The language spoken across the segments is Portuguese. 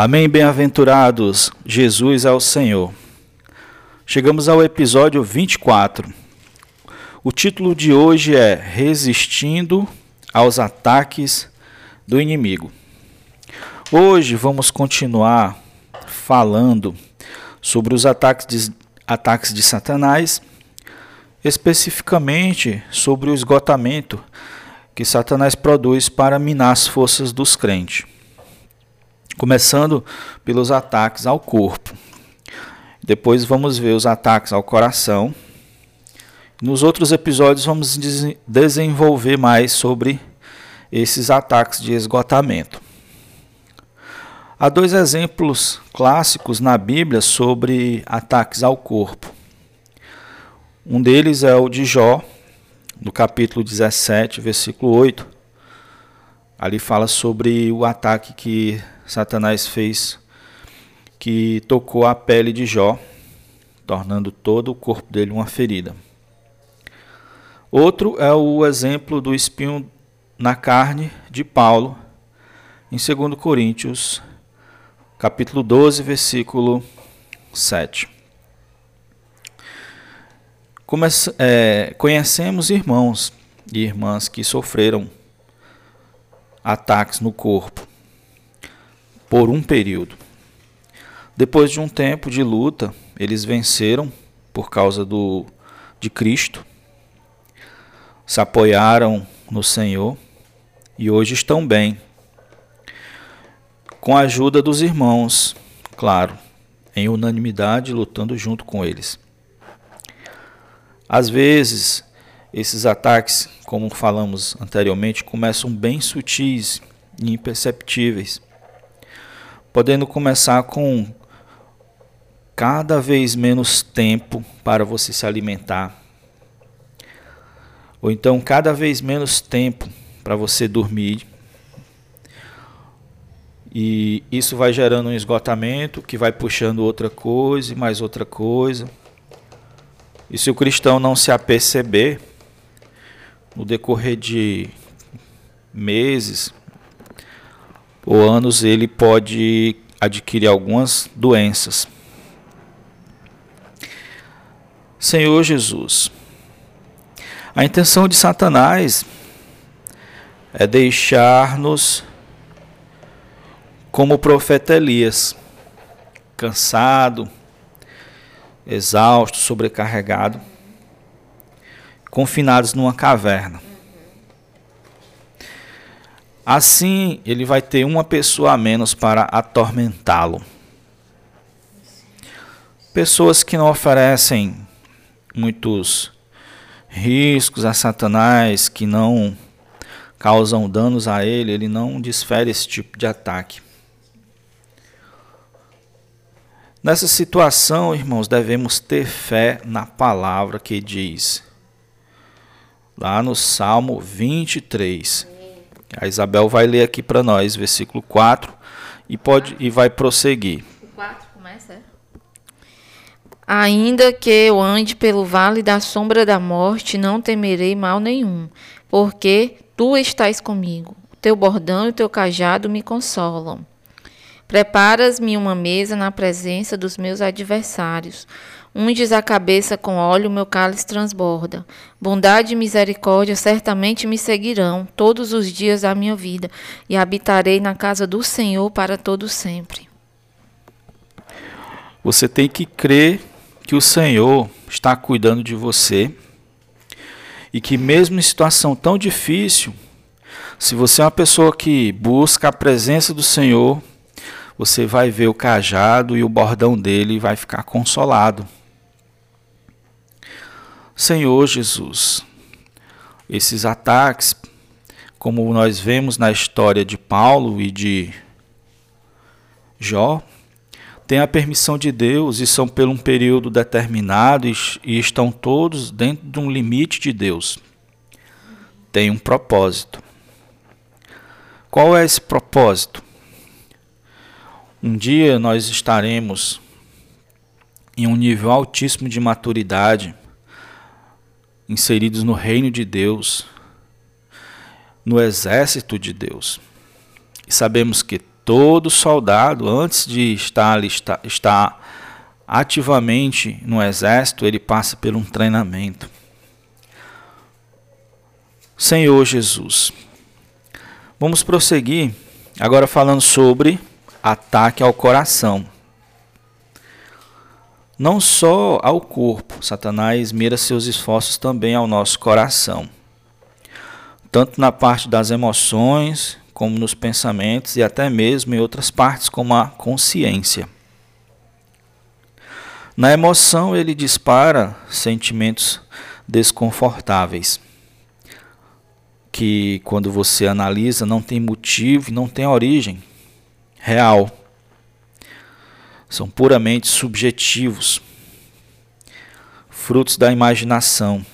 Amém, bem-aventurados, Jesus é o Senhor. Chegamos ao episódio 24. O título de hoje é Resistindo aos ataques do inimigo. Hoje vamos continuar falando sobre os ataques de, ataques de Satanás, especificamente sobre o esgotamento que Satanás produz para minar as forças dos crentes começando pelos ataques ao corpo. Depois vamos ver os ataques ao coração. Nos outros episódios vamos desenvolver mais sobre esses ataques de esgotamento. Há dois exemplos clássicos na Bíblia sobre ataques ao corpo. Um deles é o de Jó, no capítulo 17, versículo 8. Ali fala sobre o ataque que Satanás fez que tocou a pele de Jó, tornando todo o corpo dele uma ferida. Outro é o exemplo do espinho na carne de Paulo, em 2 Coríntios, capítulo 12, versículo 7. Comece, é, conhecemos irmãos e irmãs que sofreram ataques no corpo por um período. Depois de um tempo de luta, eles venceram por causa do, de Cristo, se apoiaram no Senhor e hoje estão bem. Com a ajuda dos irmãos, claro, em unanimidade, lutando junto com eles. Às vezes, esses ataques, como falamos anteriormente, começam bem sutis e imperceptíveis podendo começar com cada vez menos tempo para você se alimentar, ou então cada vez menos tempo para você dormir. E isso vai gerando um esgotamento que vai puxando outra coisa e mais outra coisa. E se o cristão não se aperceber, no decorrer de meses, ou anos ele pode adquirir algumas doenças. Senhor Jesus, a intenção de Satanás é deixar-nos como o profeta Elias, cansado, exausto, sobrecarregado, confinados numa caverna. Assim, ele vai ter uma pessoa a menos para atormentá-lo. Pessoas que não oferecem muitos riscos a Satanás, que não causam danos a ele, ele não desfere esse tipo de ataque. Nessa situação, irmãos, devemos ter fé na palavra que diz, lá no Salmo 23, a Isabel vai ler aqui para nós, versículo 4, e, pode, e vai prosseguir. O 4 começa, é? Ainda que eu ande pelo vale da sombra da morte, não temerei mal nenhum, porque tu estás comigo. O teu bordão e o teu cajado me consolam. Preparas-me uma mesa na presença dos meus adversários. Unges a cabeça com óleo, meu cálice transborda. Bondade e misericórdia certamente me seguirão todos os dias da minha vida, e habitarei na casa do Senhor para todo sempre. Você tem que crer que o Senhor está cuidando de você e que mesmo em situação tão difícil, se você é uma pessoa que busca a presença do Senhor, você vai ver o cajado e o bordão dele e vai ficar consolado. Senhor Jesus, esses ataques, como nós vemos na história de Paulo e de Jó, têm a permissão de Deus e são por um período determinado e estão todos dentro de um limite de Deus. Tem um propósito. Qual é esse propósito? Um dia nós estaremos em um nível altíssimo de maturidade inseridos no reino de Deus, no exército de Deus. E sabemos que todo soldado, antes de estar, estar, ativamente no exército, ele passa por um treinamento. Senhor Jesus, vamos prosseguir agora falando sobre ataque ao coração. Não só ao corpo, Satanás mira seus esforços também ao nosso coração, tanto na parte das emoções, como nos pensamentos e até mesmo em outras partes, como a consciência. Na emoção, ele dispara sentimentos desconfortáveis, que quando você analisa não tem motivo, não tem origem real são puramente subjetivos, frutos da imaginação.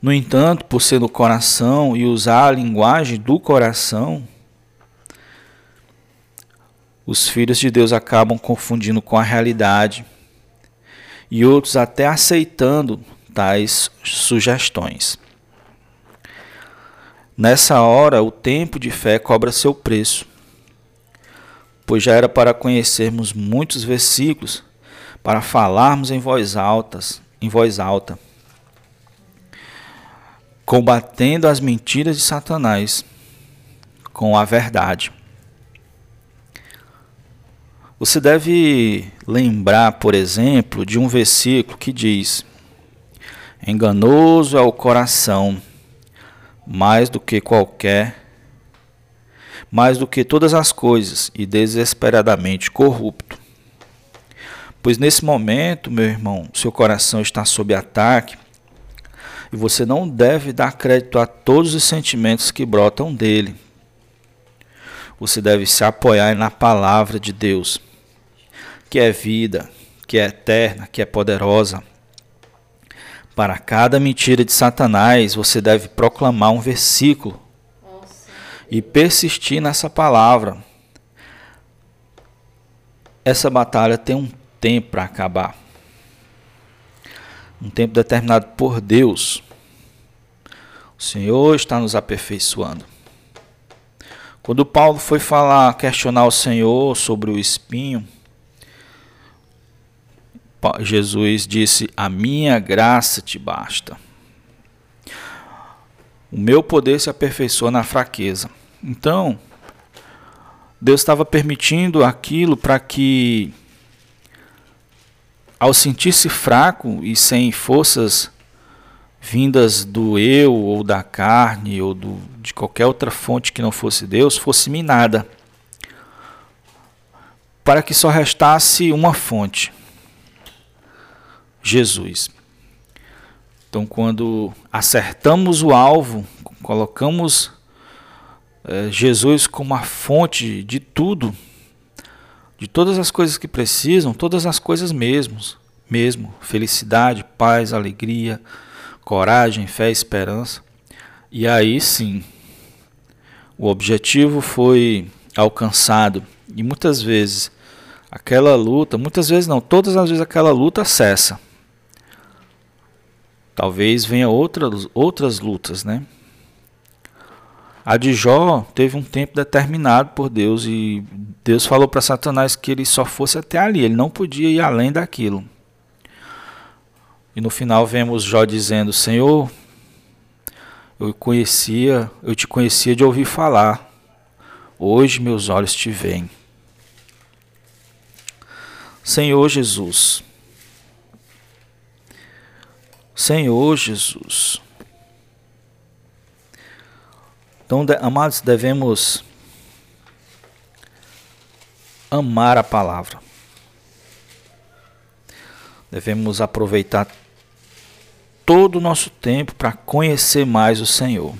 No entanto, por ser no coração e usar a linguagem do coração, os filhos de Deus acabam confundindo com a realidade e outros até aceitando tais sugestões. Nessa hora, o tempo de fé cobra seu preço pois já era para conhecermos muitos versículos, para falarmos em voz altas, em voz alta, combatendo as mentiras de Satanás com a verdade. Você deve lembrar, por exemplo, de um versículo que diz: Enganoso é o coração, mais do que qualquer mais do que todas as coisas e desesperadamente corrupto. Pois nesse momento, meu irmão, seu coração está sob ataque e você não deve dar crédito a todos os sentimentos que brotam dele. Você deve se apoiar na palavra de Deus, que é vida, que é eterna, que é poderosa. Para cada mentira de Satanás, você deve proclamar um versículo e persistir nessa palavra. Essa batalha tem um tempo para acabar. Um tempo determinado por Deus. O Senhor está nos aperfeiçoando. Quando Paulo foi falar, questionar o Senhor sobre o espinho, Jesus disse: A minha graça te basta. O meu poder se aperfeiçoa na fraqueza. Então, Deus estava permitindo aquilo para que, ao sentir-se fraco e sem forças vindas do eu ou da carne ou do, de qualquer outra fonte que não fosse Deus, fosse minada. Para que só restasse uma fonte: Jesus. Então, quando acertamos o alvo, colocamos é, Jesus como a fonte de tudo, de todas as coisas que precisam, todas as coisas mesmos, mesmo, felicidade, paz, alegria, coragem, fé, esperança. E aí sim, o objetivo foi alcançado e muitas vezes aquela luta, muitas vezes não, todas as vezes aquela luta cessa. Talvez venha outras outras lutas, né? A de Jó teve um tempo determinado por Deus e Deus falou para Satanás que ele só fosse até ali, ele não podia ir além daquilo. E no final vemos Jó dizendo: Senhor, eu conhecia, eu te conhecia de ouvir falar. Hoje meus olhos te veem. Senhor Jesus. Senhor Jesus. Então, amados, devemos amar a palavra. Devemos aproveitar todo o nosso tempo para conhecer mais o Senhor.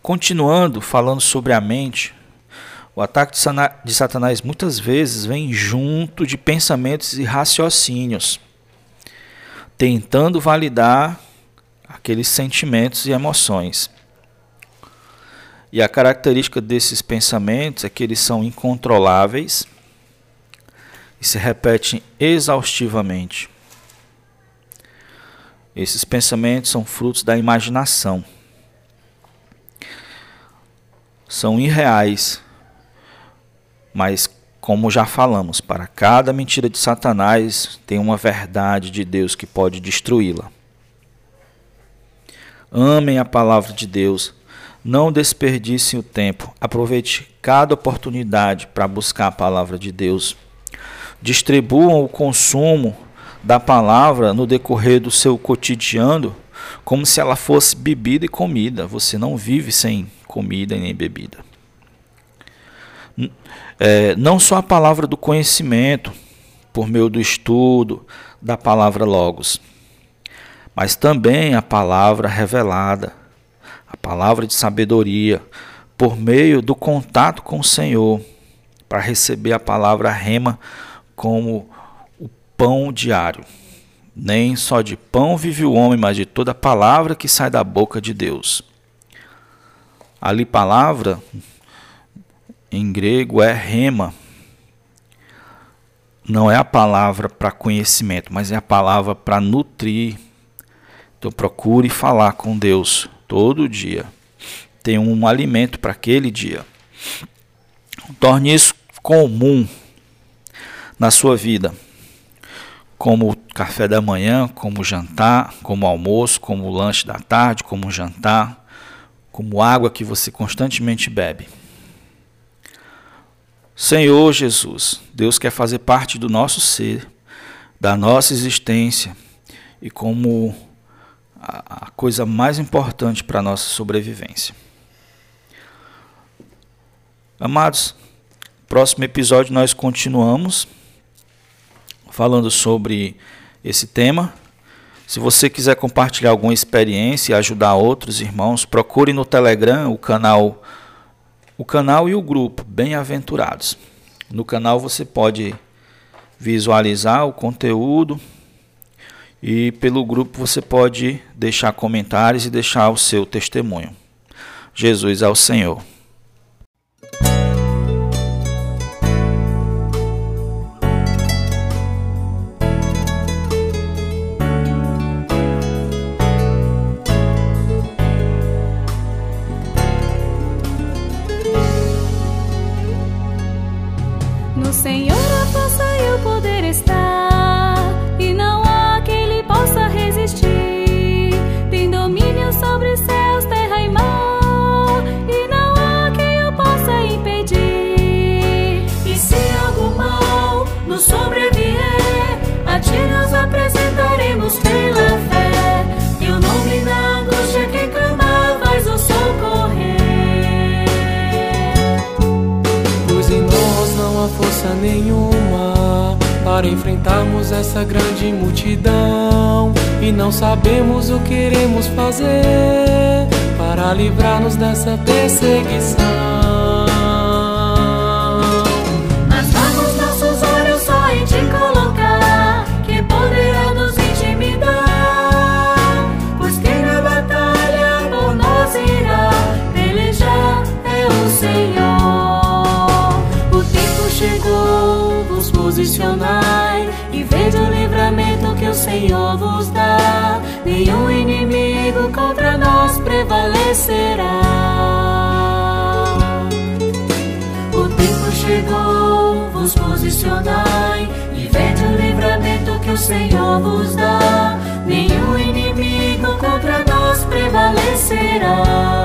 Continuando falando sobre a mente, o ataque de Satanás muitas vezes vem junto de pensamentos e raciocínios, tentando validar aqueles sentimentos e emoções. E a característica desses pensamentos é que eles são incontroláveis e se repetem exaustivamente. Esses pensamentos são frutos da imaginação. são irreais, mas como já falamos, para cada mentira de Satanás tem uma verdade de Deus que pode destruí-la. Amem a palavra de Deus, não desperdicem o tempo, aproveite cada oportunidade para buscar a palavra de Deus. Distribuam o consumo da palavra no decorrer do seu cotidiano como se ela fosse bebida e comida. Você não vive sem comida e nem bebida é, não só a palavra do conhecimento, por meio do estudo da palavra Logos, mas também a palavra revelada, a palavra de sabedoria, por meio do contato com o Senhor, para receber a palavra rema como o pão diário. Nem só de pão vive o homem, mas de toda palavra que sai da boca de Deus. Ali, palavra em grego é rema. Não é a palavra para conhecimento, mas é a palavra para nutrir. Então procure falar com Deus todo dia. Tem um alimento para aquele dia. Torne isso comum na sua vida. Como café da manhã, como jantar, como almoço, como lanche da tarde, como jantar, como água que você constantemente bebe. Senhor Jesus, Deus quer fazer parte do nosso ser, da nossa existência e como a, coisa mais importante para a nossa sobrevivência. Amados, próximo episódio nós continuamos falando sobre esse tema. Se você quiser compartilhar alguma experiência e ajudar outros irmãos, procure no Telegram o canal o canal e o grupo Bem-aventurados. No canal você pode visualizar o conteúdo e pelo grupo você pode deixar comentários e deixar o seu testemunho. Jesus é o Senhor. Para enfrentarmos essa grande multidão e não sabemos o que iremos fazer para livrar-nos dessa perseguição. Mas vamos nossos olhos só em te colocar, que poderá nos intimidar, pois quem na batalha por nós irá pelejar é o Senhor. Vos posicionar o Senhor vos dá, nenhum inimigo contra nós prevalecerá. O tempo chegou, vos posicionai, e vede o livramento que o Senhor vos dá, nenhum inimigo contra nós prevalecerá.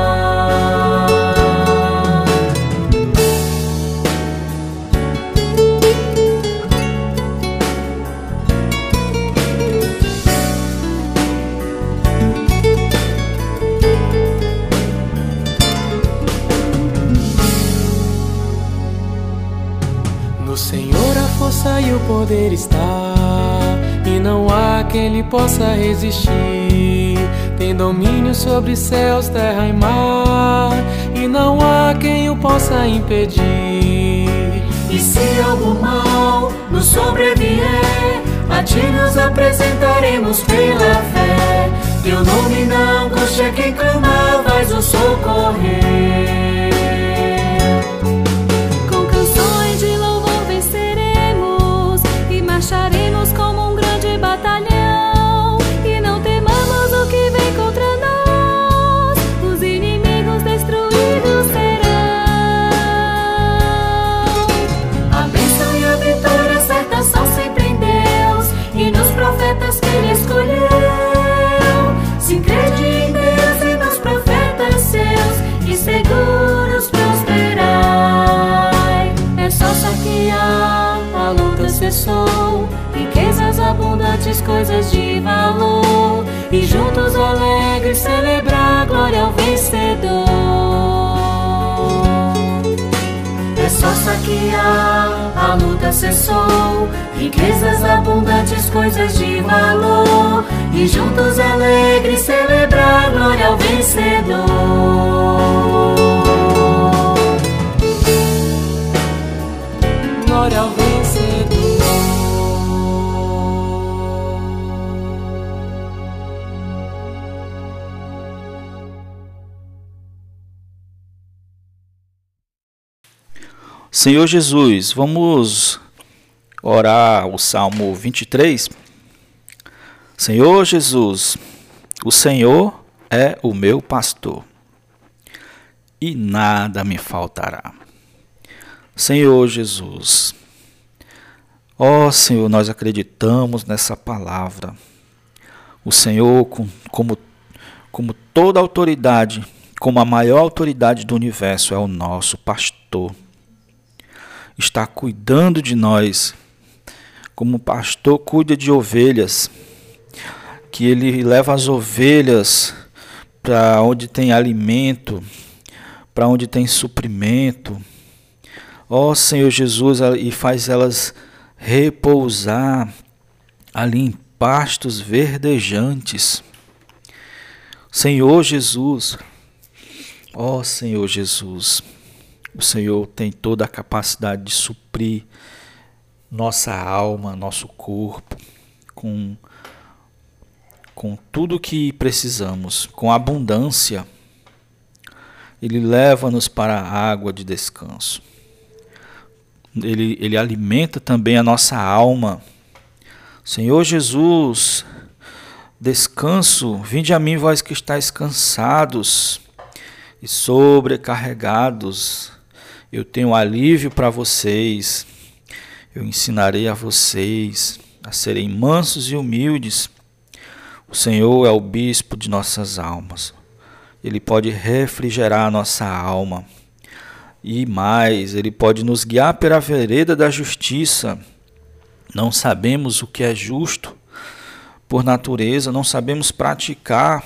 E o poder está, e não há quem lhe possa resistir. Tem domínio sobre céus, terra e mar, e não há quem o possa impedir. E se algo mal nos sobrevier, a ti nos apresentaremos pela fé. Teu nome na angústia quem clamar, vais o socorrer. Saquear, a luta cessou, riquezas abundantes, coisas de valor, e juntos alegres celebrar glória ao vencedor. Senhor Jesus, vamos orar o Salmo 23. Senhor Jesus, o Senhor é o meu pastor e nada me faltará. Senhor Jesus, ó Senhor, nós acreditamos nessa palavra. O Senhor, como, como toda autoridade, como a maior autoridade do universo, é o nosso pastor. Está cuidando de nós, como o pastor cuida de ovelhas, que ele leva as ovelhas para onde tem alimento, para onde tem suprimento ó Senhor Jesus, e faz elas repousar ali em pastos verdejantes. Senhor Jesus, ó Senhor Jesus, o Senhor tem toda a capacidade de suprir nossa alma, nosso corpo, com, com tudo que precisamos, com abundância. Ele leva-nos para a água de descanso ele, ele alimenta também a nossa alma. Senhor Jesus, descanso, vinde a mim, vós que estáis cansados e sobrecarregados. Eu tenho alívio para vocês. Eu ensinarei a vocês a serem mansos e humildes. O Senhor é o bispo de nossas almas. Ele pode refrigerar a nossa alma. E mais, ele pode nos guiar pela vereda da justiça. Não sabemos o que é justo por natureza, não sabemos praticar,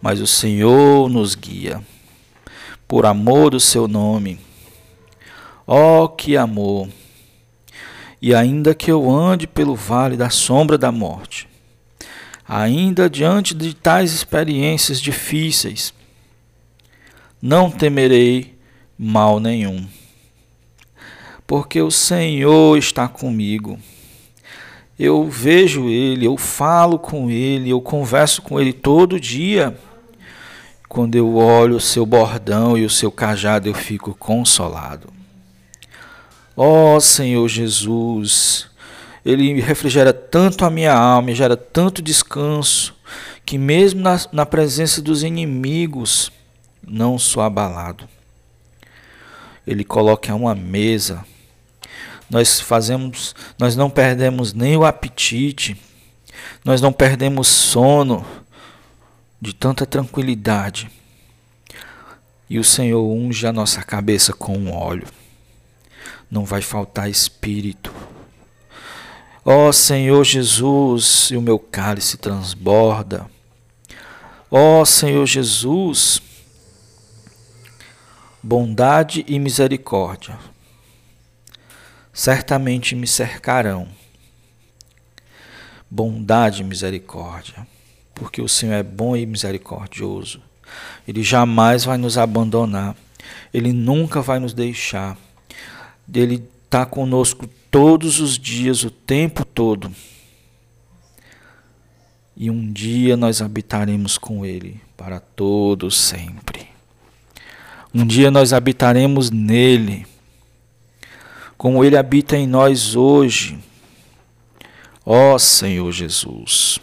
mas o Senhor nos guia por amor do seu nome. Oh, que amor! E ainda que eu ande pelo vale da sombra da morte, ainda diante de tais experiências difíceis, não temerei mal nenhum. Porque o Senhor está comigo. Eu vejo Ele, eu falo com Ele, eu converso com Ele todo dia. Quando eu olho o seu bordão e o seu cajado, eu fico consolado. Ó oh, Senhor Jesus, Ele refrigera tanto a minha alma, me gera tanto descanso, que mesmo na, na presença dos inimigos, não sou abalado ele coloca uma mesa. Nós fazemos, nós não perdemos nem o apetite, nós não perdemos sono de tanta tranquilidade. E o Senhor unge a nossa cabeça com um óleo. Não vai faltar espírito. Ó oh, Senhor Jesus, e o meu cálice transborda. Ó oh, Senhor Jesus, bondade e misericórdia certamente me cercarão. Bondade e misericórdia, porque o Senhor é bom e misericordioso. Ele jamais vai nos abandonar, ele nunca vai nos deixar. Ele está conosco todos os dias, o tempo todo. E um dia nós habitaremos com Ele para todos sempre. Um dia nós habitaremos nele, como ele habita em nós hoje. Ó Senhor Jesus.